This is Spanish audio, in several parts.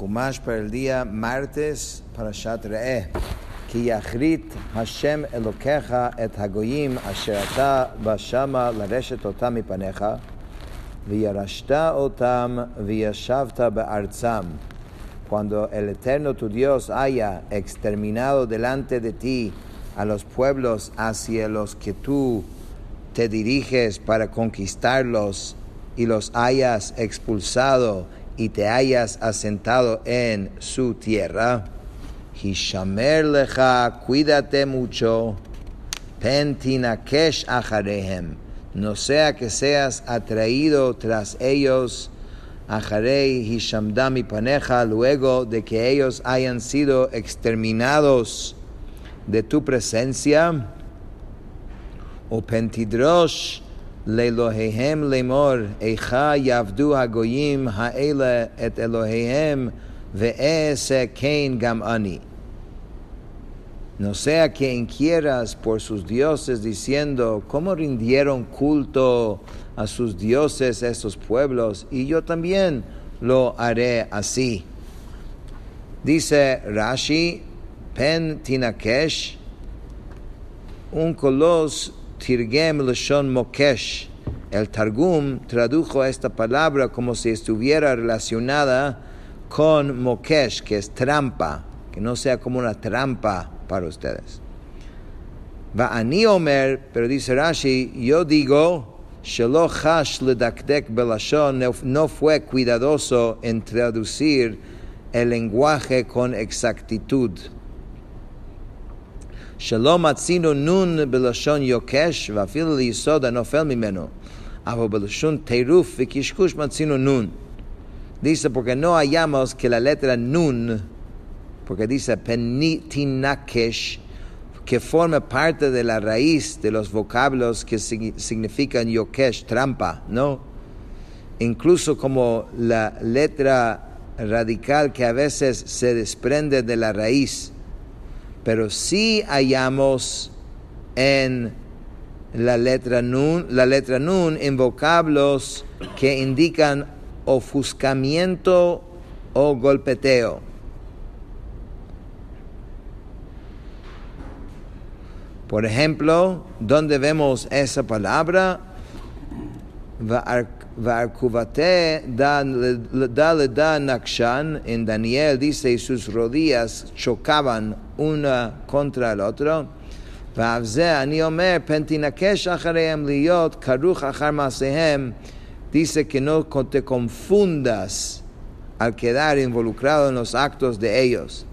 Jumash para el día martes para Shatrae. Ki yachrit Hashem Elokeja et hagoyim asher ata bashama lareshet otam mipaneja viyarashta otam viyashavta be'arzam. Cuando el Eterno tu Dios haya exterminado delante de ti a los pueblos hacia los que tú te diriges para conquistarlos y los hayas expulsado y te hayas asentado en su tierra, Hishamer lecha, cuídate mucho, pentinakesh acharehem, no sea que seas atraído tras ellos, acharei hishamdami paneja, luego de que ellos hayan sido exterminados de tu presencia, o pentidrosh, לאלוהיהם לאמור, איכה יעבדו הגויים האלה את אלוהיהם ואעשה כן גם אני. No sea que inquieras por sus dioses diciendo, ¿cómo rindieron culto a sus dioses estos pueblos? Y yo también lo haré así. Dice Rashi, Pen Tinakesh, un colos Tirgem Lashon Mokesh. El Targum tradujo esta palabra como si estuviera relacionada con Mokesh, que es trampa, que no sea como una trampa para ustedes. Va ani omer, pero dice Rashi, yo digo, no fue cuidadoso en traducir el lenguaje con exactitud. שלא מצינו נון בלשון יוקש ואפילו ליסוד הנופל ממנו, אבל בלשון טירוף וקשקוש מצינו נון. Dice, porque no hallamos que la letra nun, porque dice penitinakesh, que forma parte de la raíz de los vocablos que significan yokesh, trampa, ¿no? Incluso como la letra radical que a veces se desprende de la raíz pero sí hallamos en la letra nun, la letra nun en vocablos que indican ofuscamiento o golpeteo. Por ejemplo, donde vemos esa palabra, Varkuvate da le da Nakshan, en Daniel dice, sus rodillas chocaban una contra el otro. אני אומר, פנתינקש אחריהם להיות כרוך אחר מעשיהם, dice que no te confundas al quedar involucrado en los actos de ellos.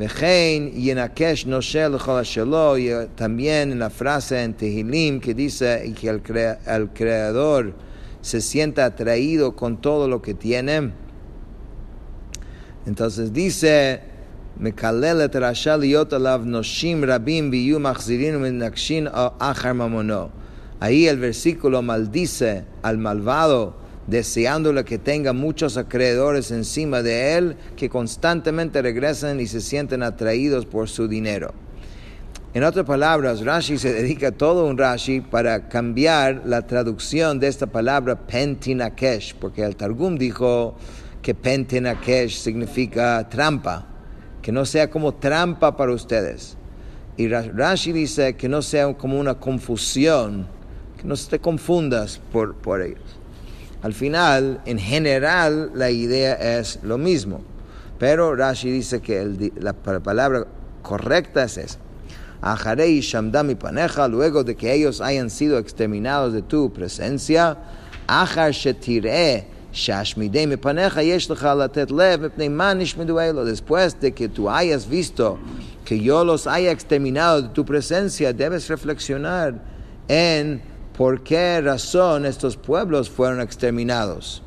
וכן ינקש נושה לכל השלו, también en la frase en Tehilim que dice que el, el creador se sienta atraído con todo lo que tiene. Entonces dice, מקללת רשע להיות עליו נושים רבים ויהיו מחזירים ומנקשין אחר ממונו. Ahí el versículo maldice al malvado, deseándole que tenga muchos acreedores encima de él, que constantemente regresen y se sienten atraídos por su dinero. En otras palabras, Rashi se dedica todo un Rashi para cambiar la traducción de esta palabra pentinakesh, porque el Targum dijo que pentinakesh significa trampa, que no sea como trampa para ustedes. Y Rashi dice que no sea como una confusión, que no te confundas por, por ellos. Al final, en general, la idea es lo mismo, pero Rashi dice que la palabra correcta es esa. Ajarei Shamdami Paneja, luego de que ellos hayan sido exterminados de tu presencia, Ajar Shetire Shashmidei Paneja Yesh Latet Lev después de que tú hayas visto que yo los haya exterminado de tu presencia, debes reflexionar en por qué razón estos pueblos fueron exterminados.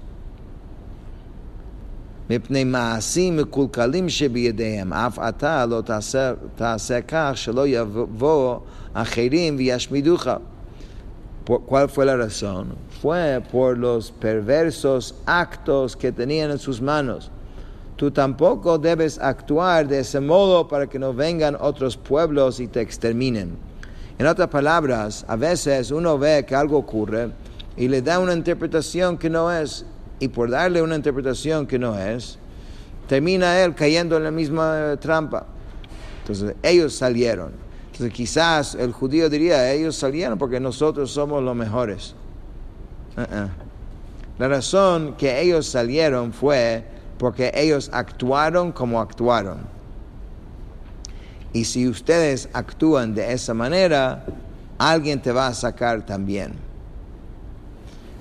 מפני מעשים מקולקלים שבידיהם, אף אתה לא תעשה, תעשה כך שלא יבואו אחרים וישמידוך. ¿Cuál fue la razón? Fue por los perversos actos que tenían en sus manos. Tú tampoco debes actuar de ese modo para que no vengan otros pueblos y te exterminen. En otras palabras, a veces uno ve que algo ocurre y le da una interpretación que no es y por darle una interpretación que no es, termina él cayendo en la misma trampa. Entonces ellos salieron. Entonces quizás el judío diría, ellos salieron porque nosotros somos los mejores. Uh-uh. La razón que ellos salieron fue porque ellos actuaron como actuaron. Y si ustedes actúan de esa manera, alguien te va a sacar también.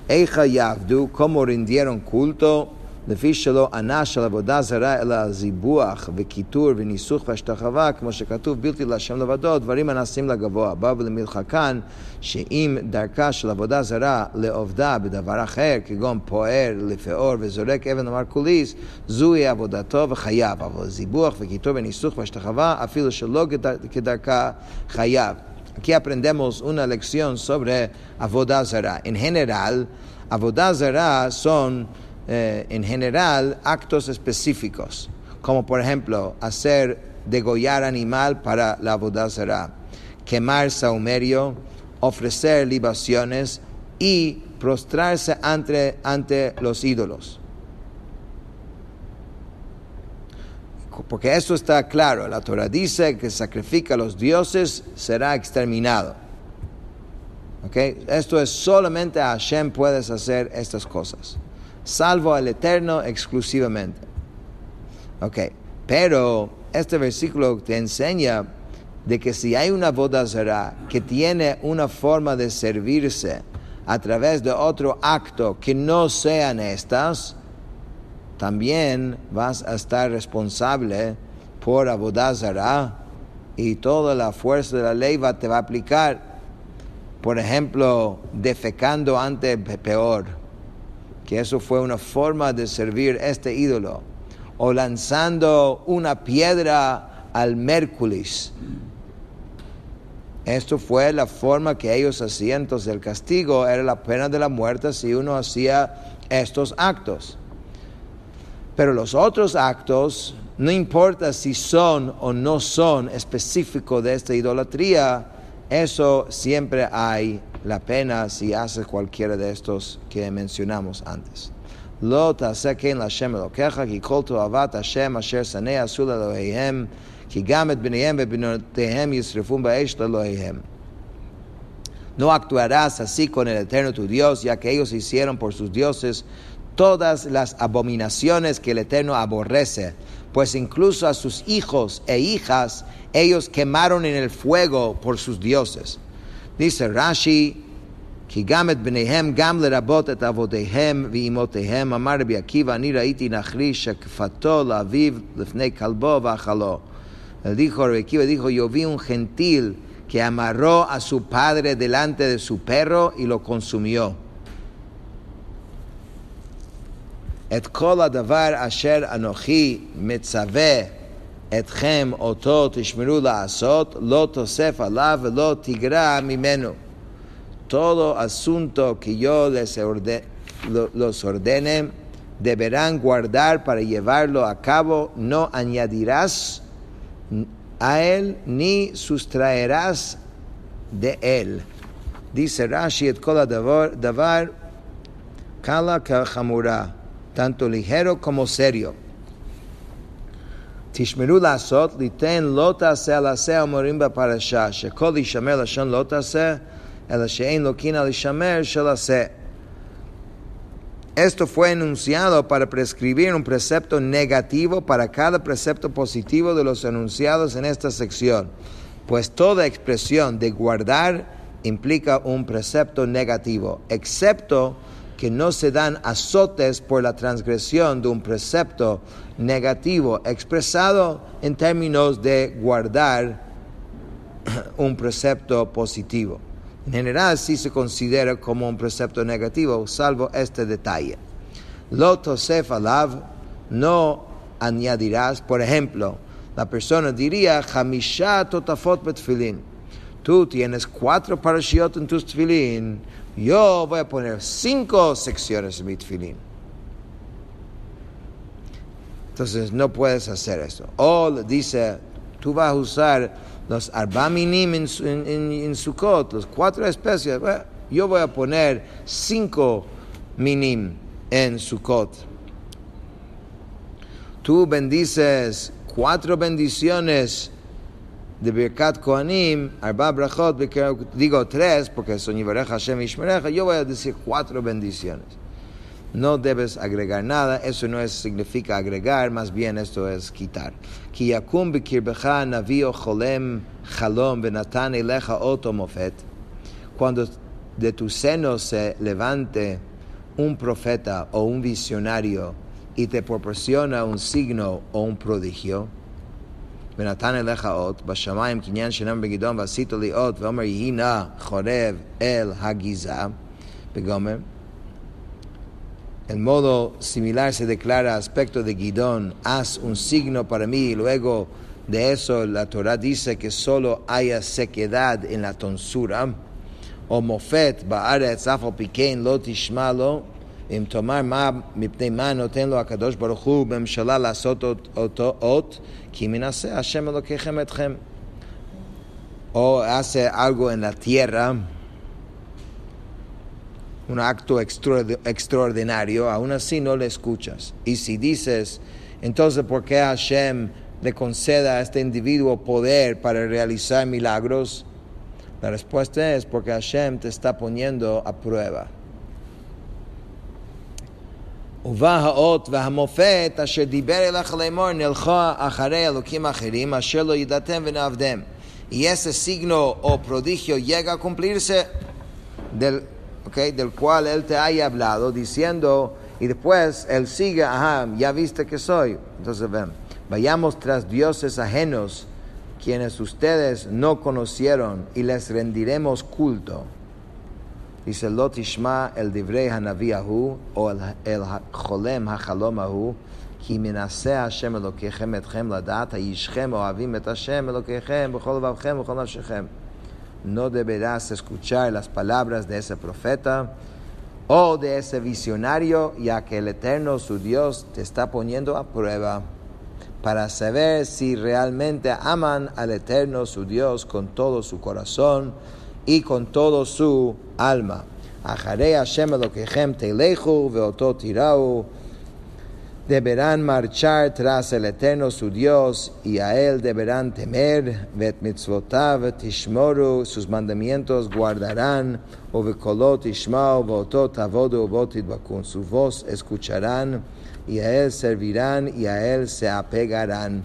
Eja Yavdu, como rindieron culto, לפי שלא ענה של עבודה זרה אלא זיבוח וקיטור וניסוך והשתחווה, כמו שכתוב בלתי להשם לבדו, דברים הנעשים לגבוה. בא ולמלחקן שאם דרכה של עבודה זרה לעובדה בדבר אחר, כגון פוער לפאור וזורק אבן למרקוליס, זוהי עבודתו וחייב. אבל זיבוח וקיטור וניסוך והשתחווה, אפילו שלא כדרכה, חייב. Aquí aprendemos una lección sobre avodah zara. En general, avodah zara son eh, en general actos específicos, como por ejemplo hacer degollar animal para la avodah quemar saumerio, ofrecer libaciones y prostrarse ante, ante los ídolos. Porque eso está claro, la Torah dice que sacrifica a los dioses será exterminado. ¿Okay? Esto es solamente a Hashem puedes hacer estas cosas salvo al Eterno exclusivamente. Ok, pero este versículo te enseña de que si hay una boda que tiene una forma de servirse a través de otro acto que no sean también vas a estar responsable por abodazara y toda la fuerza de la ley va, te va a aplicar. Por ejemplo, defecando ante peor que eso fue una forma de servir este ídolo, o lanzando una piedra al Mércules. Esto fue la forma que ellos hacían, entonces el castigo era la pena de la muerte si uno hacía estos actos. Pero los otros actos, no importa si son o no son específicos de esta idolatría, eso siempre hay la pena si haces cualquiera de estos que mencionamos antes. Lo ken la No actuarás así con el Eterno tu Dios, ya que ellos hicieron por sus dioses todas las abominaciones que el Eterno aborrece, pues incluso a sus hijos e hijas ellos quemaron en el fuego por sus dioses. Dice Rashi, כי גם את בניהם, גם לרבות את אבותיהם ואימותיהם, אמר רבי עקיבא, אני ראיתי נחרי שכפתו לאביו לפני כלבו ואכלו. Dijo Rabbi Akiva, dijo, yo vi un gentil que amarró a su padre delante de su perro y lo consumió. את כל הדבר אשר אנוכי מצווה אתכם אותו תשמרו לעשות, לא תוסף עליו ולא תגרע ממנו. Todo asunto que yo les los ordene, deberán guardar para llevarlo a cabo, no añadirás a él ni sustraerás de él. Dice Rashi, et kol davar kala tanto ligero como serio. תשמרו לעשות, ליתן לא תעשה על עשה אומרים בפרשה, שכל יישמר לשון לא תעשה, אלא שאין לוקין על יישמר של עשה. Esto fue enunciado para prescribir un precepto negativo para cada precepto positivo de los enunciados en esta sección, pues toda expresión de guardar implica un precepto negativo, excepto que no se dan azotes por la transgresión de un precepto negativo expresado en términos de guardar un precepto positivo. En general sí se considera como un precepto negativo, salvo este detalle. Lo tosef alav, no añadirás, por ejemplo, la persona diría, Hamisha totafot betfilin. Tú tienes cuatro parashiot en tus tefilin, yo voy a poner cinco secciones en mi. Entonces no puedes hacer eso. O dice, tú vas a usar los arbaminim en, en, en, Sukkot, los cuatro especies. yo voy a poner cinco minim en Sukkot. tú bendices cuatro bendiciones de Birkat Kohanim, Arba Brachot, digo tres, porque son Hashem yo voy a decir cuatro bendiciones. No debes agregar nada, eso no es, significa agregar, más bien esto es quitar. Ki yakum bekirbecha navio cholem chalom benatan eleja oto mofet. Cuando de tu seno se levante un profeta o un visionario y te proporciona un signo o un prodigio, ונתן אליך אות, בשמיים קניין שנם בגדעון ועשית לי אות, ואומר יהי נא חורב אל הגיזה, בגומר. Aspecto de Gidón, haz un signo para mí, y luego de eso la Torah dice que solo haya sequedad en la tonsura, o mofet ba'aretz afal pikein lo tishmalo, אם תאמר מה מפני מה נותן לו הקדוש ברוך הוא בממשלה לעשות אותו אות, O hace algo en la tierra, un acto extraordinario, aún así no le escuchas. Y si dices, entonces, ¿por qué Hashem le conceda a este individuo poder para realizar milagros? La respuesta es porque Hashem te está poniendo a prueba. ובא האות והמופת אשר דיבר אליך לאמור נלכה אחרי אלוקים אחרים אשר לא ידעתם ונעבדם. Y ese signo o prodigio llega a cumplirse del, okay, del cual él te haya hablado diciendo y después él sigue, ajá, ya viste que soy. Entonces ven, vayamos tras dioses ajenos quienes ustedes no conocieron y les rendiremos culto. Dice, lo tishma el divrei hanavi ahu, o el, el cholem hachalom ahu, כי מנסה השם אלוקיכם אתכם לדעת, הישכם אוהבים את השם אלוקיכם בכל לבבכם ובכל נפשכם. No deberás escuchar las palabras de ese profeta o de ese visionario, ya que el Eterno, su Dios, te está poniendo a prueba para saber si realmente aman al Eterno, su Dios, con todo su corazón y con todo su alma. Acharei Hashem Elokeichem Teilechu veoto tirau. Deberán marchar tras el Eterno su Dios y a Él deberán temer. Vet mitzvotav tishmoru, sus mandamientos guardarán. O vekolot ishmau veoto tavodu botid bakun. Su voz escucharán y a Él servirán y a Él se apegarán.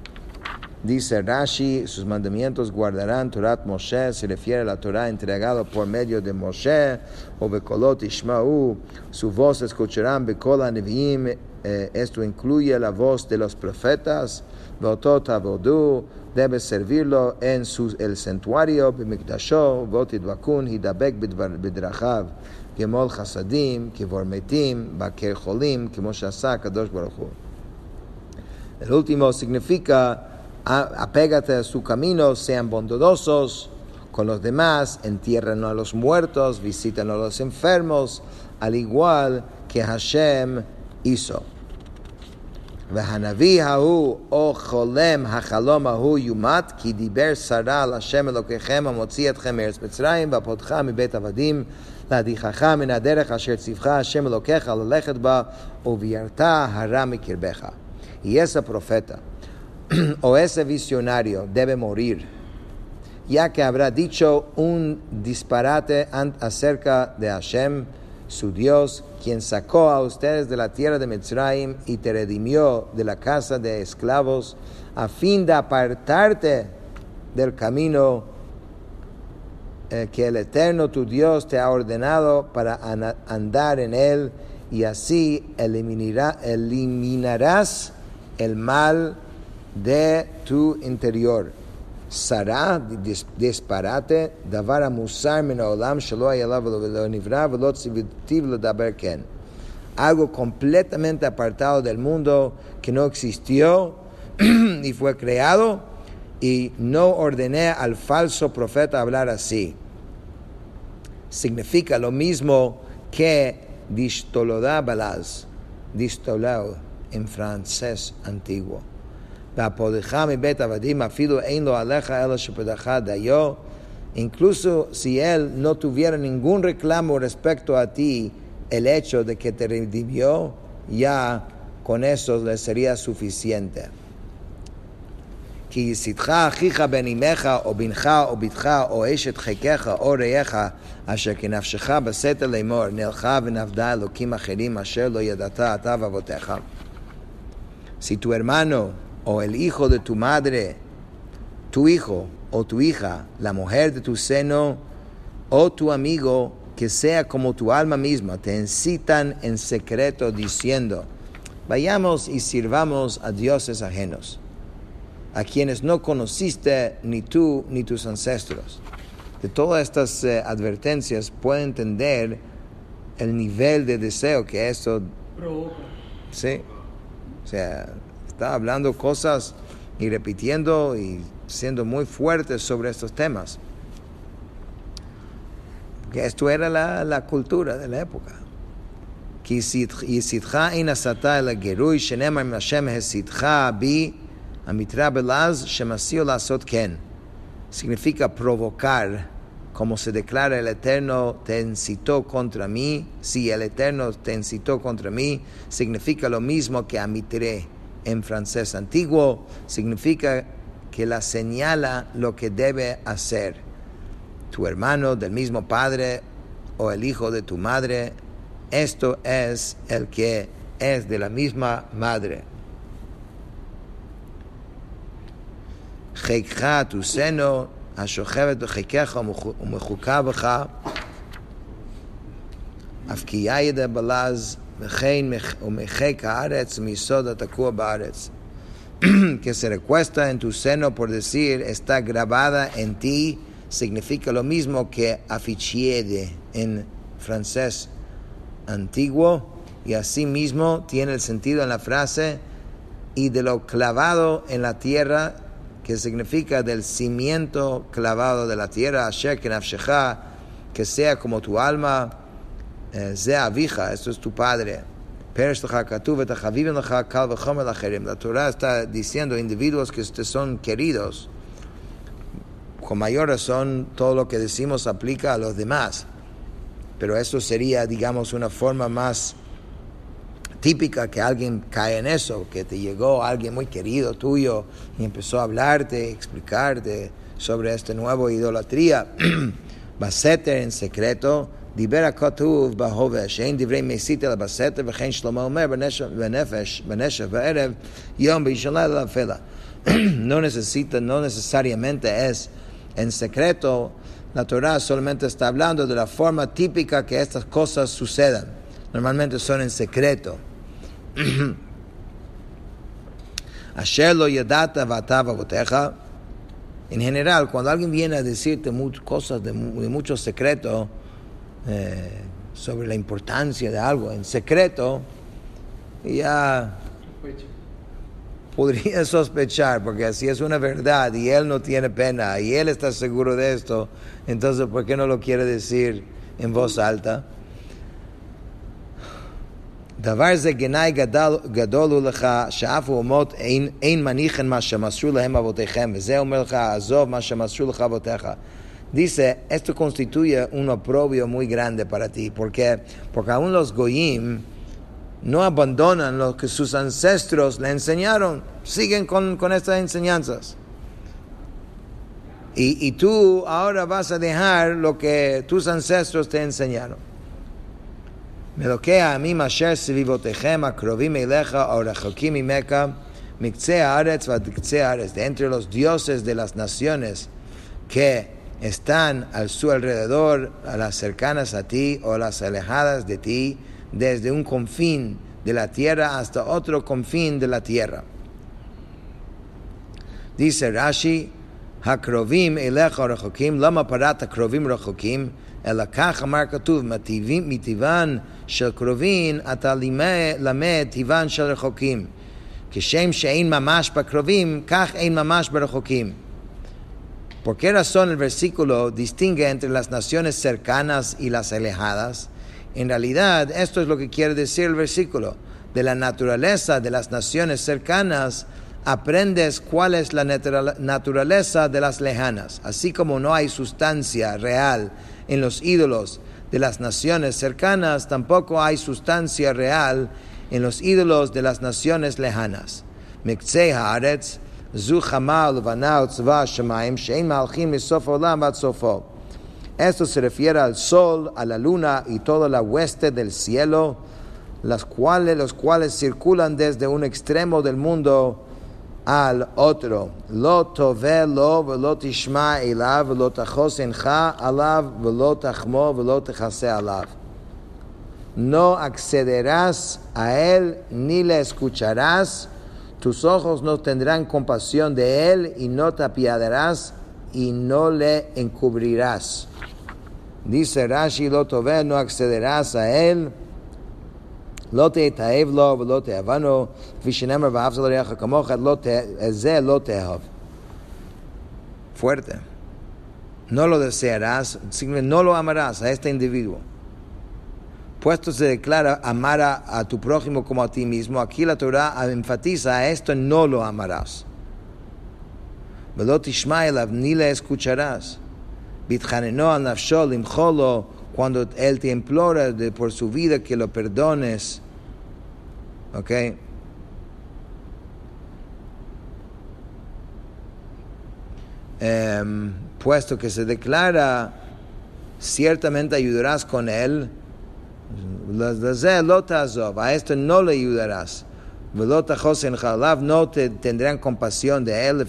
Dice Rashi, sus mandamientos guardarán Torat Moshe, se refiere a la Torah entregada por medio de Moshe, o Bekolot Ishmaú, su voz escucharán Bekola Neviim, eh, esto incluye la voz de los profetas, Botot Avodu, debe servirlo en su, el santuario, Bimikdasho, Botid Vakun, Hidabek Bidrachav, Gemol Chasadim, Kivormetim, Baker Cholim, Kimoshasa, Kadosh Baruch El último significa apégate a su camino, sean bondadosos con los demás, entierren a los muertos, visiten a los enfermos, al igual que Hashem hizo. והנביא ההוא, או חולם החלום ההוא יומת, כי דיבר שרה על השם אלוקיכם המוציא אתכם מארץ מצרים, והפותך מבית עבדים, להדיחך מן הדרך אשר ציווך השם אלוקיך ללכת בה, ובירת הרע מקרבך. Y ese profeta o ese visionario debe morir, ya que habrá dicho un disparate acerca de Hashem, su Dios, quien sacó a ustedes de la tierra de Mitzrayim y te redimió de la casa de esclavos, a fin de apartarte del camino eh, que el Eterno tu Dios te ha ordenado para andar en él y así eliminarás el mal de tu interior. Sara, disparate, davar musar min olam shelo velo nivra velo ken. Algo completamente apartado del mundo que no existió y fue creado y no ordené al falso profeta hablar así. Significa lo mismo que distolodá balaz, distolado en francés antiguo. Incluso si él no tuviera ningún reclamo respecto a ti, el hecho de que te redimió ya con eso le sería suficiente. כי יסיתך אחיך בן אמך או בנך או בתך או אשת חיקך או רעך אשר כנפשך בסתר לאמור נלכה ונפדה אלוקים אחרים אשר לא ידעת אתה ואבותיך. Si tu hermano o el hijo de tu madre, tu hijo o tu hija, la mujer de tu seno o tu amigo, que sea como tu alma misma, te incitan en secreto diciendo, vayamos y sirvamos a dioses ajenos a quienes no conociste ni tú ni tus ancestros. De todas estas eh, advertencias puede entender el nivel de deseo que esto provoca. Sí. O sea, está hablando cosas y repitiendo y siendo muy fuerte sobre estos temas. Porque esto era la, la cultura de la época. Significa provocar, como se declara el Eterno te incitó contra mí. Si el Eterno te incitó contra mí, significa lo mismo que amitré en francés antiguo significa que la señala lo que debe hacer. Tu hermano del mismo padre o el hijo de tu madre, esto es el que es de la misma madre. tu seno, que se recuesta en tu seno por decir está grabada en ti, significa lo mismo que afichiede en francés antiguo y asimismo tiene el sentido en la frase y de lo clavado en la tierra que significa del cimiento clavado de la tierra, que sea como tu alma, eh, Zea Avija, esto es tu padre. La Torah está diciendo individuos que te son queridos. Con mayor razón, todo lo que decimos aplica a los demás. Pero eso sería, digamos, una forma más típica que alguien cae en eso, que te llegó alguien muy querido tuyo y empezó a hablarte, explicarte sobre esta nueva idolatría. Baseter en secreto, דיבר הכתוב בהווה, שאין דברי מסית אלא בסתר, וכן שלמה אומר בנפש, בנשף בערב, יום בישלה לאפלה. No necesita, no necesariamente es en secreto, la Torah solamente está hablando de la forma típica que estas cosas sucedan. Normalmente son en secreto. En general, cuando alguien viene a decirte muchas cosas de, muchos secretos eh, sobre la importancia de algo en secreto, ya podría sospechar, porque así es una verdad y él no tiene pena y él está seguro de esto, entonces ¿por qué no lo quiere decir en voz alta? דבר זה גנאי גדול, גדול הוא לך שאף אומות אין, אין מניחן מה שמסרו להם אבותיכם, וזה אומר לך, עזוב מה שמסרו לך אבותיך. dice, esto constituye un oprobio muy grande para ti, porque, porque aún los goyim no abandonan lo que sus ancestros le enseñaron, siguen con, con estas enseñanzas. Y, y, tú ahora vas a dejar lo que tus ancestros te enseñaron. Me lo que a mí, Masher, Sivivotechem, Akrovim, Eleja, Orachokim y Meca, Mikce Aretz, Vadikce de entre los dioses de las naciones que están a su alrededor, a las cercanas a ti o las alejadas de ti, desde un confín de la tierra hasta otro confín de la tierra. Dice Rashi, הקרובים אליך רחוקים, למה פרט הקרובים רחוקים? אלא כך אמר כתוב, מטבען של קרובים אתה למד טבען של רחוקים. כשם שאין ממש בקרובים, כך אין ממש ברחוקים. ¿Por qué razón el versículo distingue entre las naciones cercanas y las alejadas? En realidad, esto es lo que quiere decir el versículo. De la naturaleza de las naciones cercanas, aprendes cuál es la naturaleza de las lejanas. Así como no hay sustancia real en los ídolos de las naciones cercanas, tampoco hay sustancia real en los ídolos de las naciones lejanas. Zu Hamal, Lubana, Utzva, Shemaim, Shein Malchim, Misof Olam, Batzofo. Esto se refiere al sol, a la luna y toda la hueste del cielo, las cuales, los cuales circulan desde un extremo del mundo al otro. Lo tove lo velo tishma elav velo tachos encha alav velo tachmo velo techase alav. No accederás a él ni le escucharás Tus ojos no tendrán compasión de él y no te apiadarás y no le encubrirás. Dice Rashi, lo tove, no accederás a él. לא תתאהב לו ולא תאהבנו, כפי שנאמר ואהבת לרעך כמוך, זה לא תאהב. Fuerte. No lo desearás, no lo amarás a este individuo. puesto se declara amar a, tu prójimo como a ti mismo, aquí la Torah enfatiza a esto no lo amarás. ni le escucharás. Cuando él te implora por su vida que lo perdones. ¿Ok? Um, puesto que se declara, ciertamente ayudarás con él a esto no le ayudarás. No te tendrán compasión de él.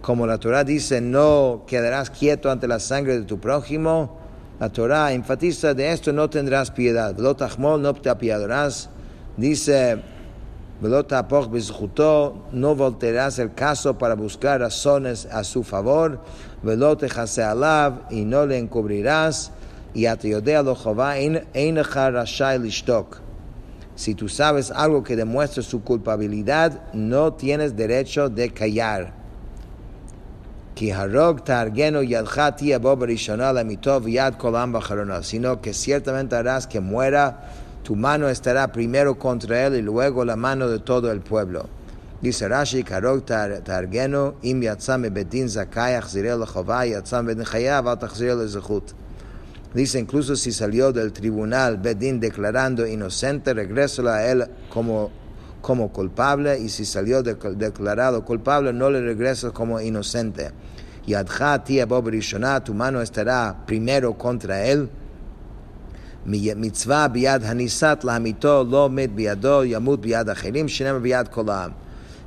Como la Torah dice, no quedarás quieto ante la sangre de tu prójimo. La Torah enfatiza de esto, no tendrás piedad. no te apiadarás. Dice, no voltearás el caso para buscar razones a su favor. y no le encubrirás. Y Si tú sabes algo que demuestra su culpabilidad, no tienes derecho de callar sino que ciertamente harás que muera, tu mano estará primero contra él y luego la mano de todo el pueblo. Dice Rashi, Karog targeno, im yatzam bedin zakai, achzirel lechová, yatzam bedin chayav, al tachzirel lezechut. Dice incluso si salió del tribunal Bedín declarando inocente, regresa a él como, como culpable y si salió de, declarado culpable no le regresa como inocente. Yadcha tu mano estará primero contra él. Mitzvah biad hanisat lahamito lo met biado yamut biad acherim shenem biad kolam.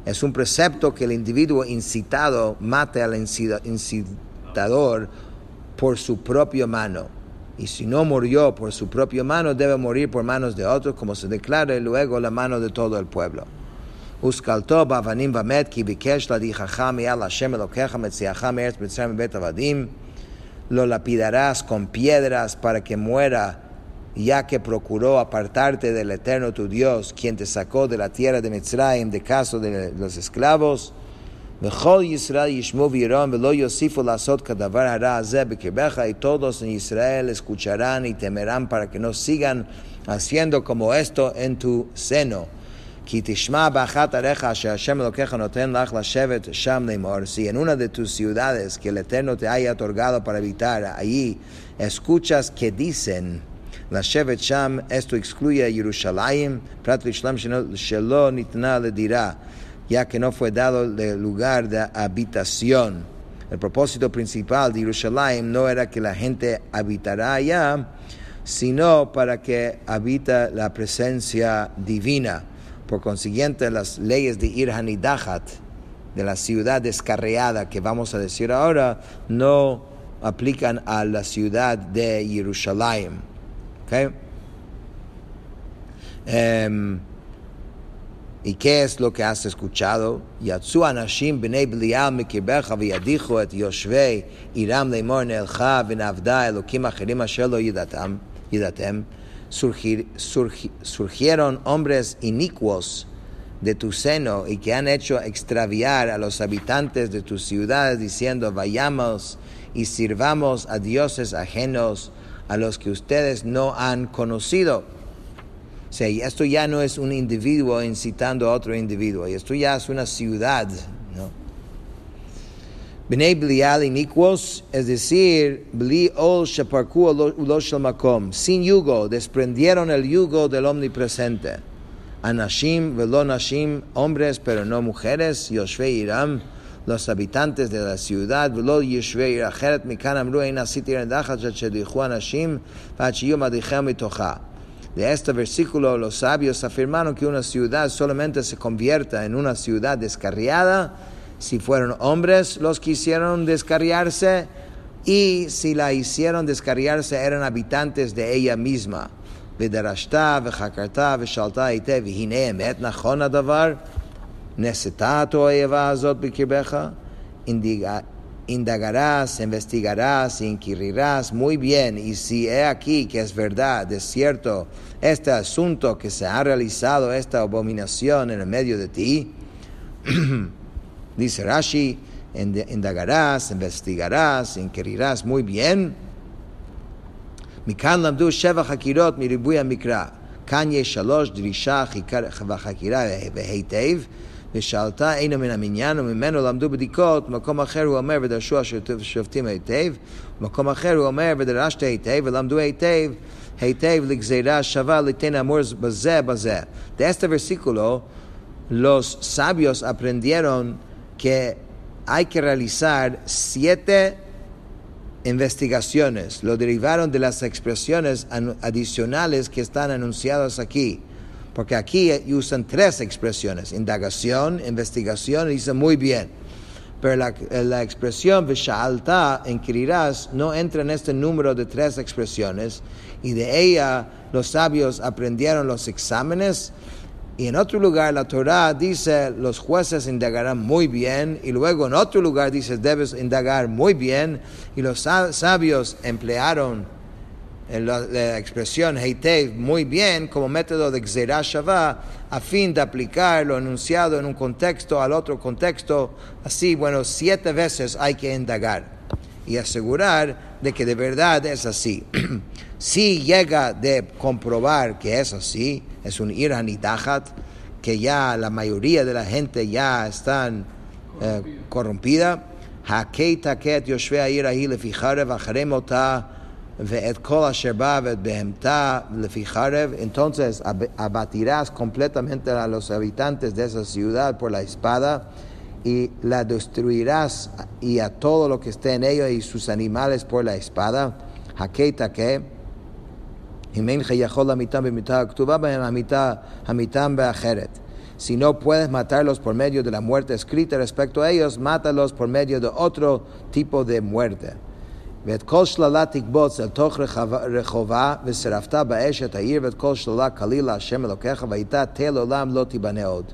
Es un precepto que el individuo incitado mate al incitador por su propia mano. Y si no murió por su propia mano, debe morir por manos de otros, como se declara luego la mano de todo el pueblo. וסקלתו באבנים ומת, כי ביקש להדיחך מעל השם אלוקיך מציאך מארץ מצרים מבית עבדים. Lo lapidarás con piedras para que muera, ya que procuró apartarte del Eterno tu Dios, quien te sacó de la tierra de Mitzrayim, de caso de los esclavos. Y todos en Israel escucharán y temerán para que no sigan haciendo como esto en tu seno. Si en una de tus ciudades que el Eterno te haya otorgado para habitar allí, escuchas que dicen, la Shevet Sham, esto excluye a Jerusalén, Shelo Nitna le dirá, ya que no fue dado el lugar de habitación. El propósito principal de Jerusalén no era que la gente habitara allá, sino para que habita la presencia divina. Por consiguiente, las leyes de Irhanidahat, de la ciudad descarreada que vamos a decir ahora, no aplican a la ciudad de Jerusalén. Okay? Em, ¿Y qué es lo que has escuchado? Yatsu anashim b'nei b'lial mikirbecha v'yadichu et yoshvei iram leimor nelcha v'navda elokim acherim asher lo yidatem surgieron hombres inicuos de tu seno y que han hecho extraviar a los habitantes de tu ciudad diciendo vayamos y sirvamos a dioses ajenos a los que ustedes no han conocido. O sea, esto ya no es un individuo incitando a otro individuo, esto ya es una ciudad. ¿no? Bnei es decir, Bli ol sin yugo, desprendieron el yugo del omnipresente. Anashim velo nashim, hombres pero no mujeres, Yoshve Iram, los habitantes de la ciudad, velo Yoshve Iracheret mikan amru ein asiti rendachat shedichu anashim, vachiyu madichem mitocha. De este versículo los sabios afirmaron que una ciudad solamente se convierta en una ciudad descarriada si fueron hombres los que hicieron descarriarse y si la hicieron descarriarse eran habitantes de ella misma. ודרשת וחקרת ושאלת היטב, והנה אמת נכון הדבר? נשאת האויבה הזאת בקרבך? Indagarás, investigarás, inquirirás muy bien, y si he aquí que es verdad, es cierto, este asunto que se ha realizado, esta abominación en el medio de ti, Dice Rashi, indagarás, investigarás, inquirirás muy bien. מכאן למדו שבע חקירות מריבוי המקרא. כאן יש שלוש, דרישה וחקירה והיטב, ושאלת אינו מן המניין, וממנו למדו בדיקות, במקום אחר הוא אומר ודרשו השופטים היטב, במקום אחר הוא אומר ודרשת היטב, ולמדו היטב, היטב לגזירה שווה ליתן אמור בזה בזה. De este versículo, los sabios aprendieron que hay que realizar siete investigaciones. Lo derivaron de las expresiones adicionales que están anunciadas aquí. Porque aquí usan tres expresiones, indagación, investigación, y dice muy bien. Pero la, la expresión Vishaalta, inquirirás, no entra en este número de tres expresiones, y de ella los sabios aprendieron los exámenes y en otro lugar la Torah dice, los jueces indagarán muy bien, y luego en otro lugar dice, debes indagar muy bien, y los sabios emplearon la, expresión heitev muy bien como método de Gzerah Shavah a fin de aplicar lo anunciado en un contexto al otro contexto. Así, bueno, siete veces hay que indagar y asegurar de que de verdad es así. si llega de comprobar que es así, es un iranidajat, que ya la mayoría de la gente ya están eh, corrompida. Entonces abatirás completamente a los habitantes de esa ciudad por la espada y la destruirás y a todo lo que esté en ella y sus animales por la espada. Que si no puedes matarlos por medio de la muerte escrita respecto a ellos, mátalos por medio de otro tipo de muerte. ואת כל שללה תקבוץ אל תוך רחובה, ושרפת באש את העיר, ואת כל שללה כלילה השם אלוקיך, והייתה תל עולם לא תיבנה עוד.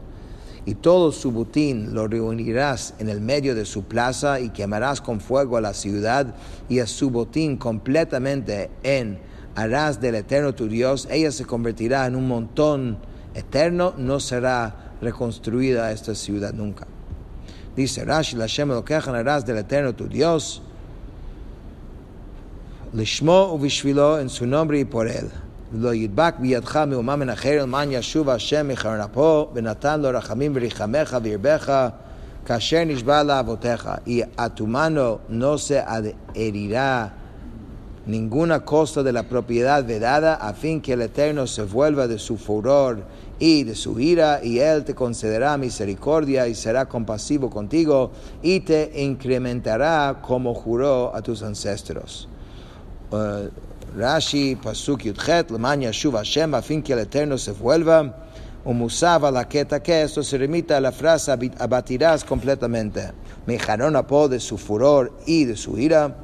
Y todo su botín lo reunirás en el medio de su plaza y quemarás con fuego a la ciudad y a su botín completamente en harás del eterno tu Dios, ella se convertirá en un montón eterno, no será reconstruida esta ciudad nunca. Dice Rashi, la Shem lo quejan, harás del eterno tu Dios, Lishmo uvishvilo, en su nombre y por él. Lo yidbak biyadcha meumam en acher el man yashuv Hashem mecharnapo, benatan lo rachamim verichamecha virbecha, kasher nishba la avoteja. Y a tu mano no se adherirá ninguna cosa de la propiedad vedada, a fin que el Eterno se vuelva de su furor y de su ira, y Él te concederá misericordia y será compasivo contigo, y te incrementará como juró a tus ancestros. Uh, Rashi, Pasuk Yudchet, Leman Yashuv Hashem, a fin que el Eterno se vuelva, Umusava la que esto se remita a la frase abatirás completamente. Mejarón po de su furor y de su ira.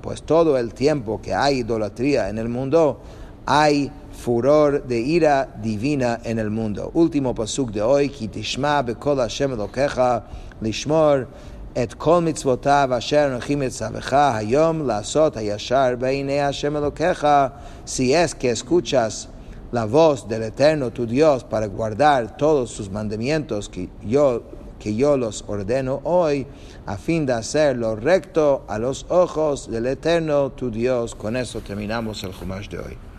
Pues todo el tiempo que hay idolatría en el mundo, hay furor de ira divina en el mundo. Último pasuk de hoy, ki tishma bekol Hashem elokecha lishmor mitzvotav asher anochim etzavecha hayom lasot hayashar beinei Hashem elokecha. Si es que escuchas la voz del Eterno tu Dios para guardar todos sus mandamientos que yo que yo los ordeno hoy, a fin de hacer lo recto a los ojos del Eterno tu Dios. Con eso terminamos el Jumash de hoy.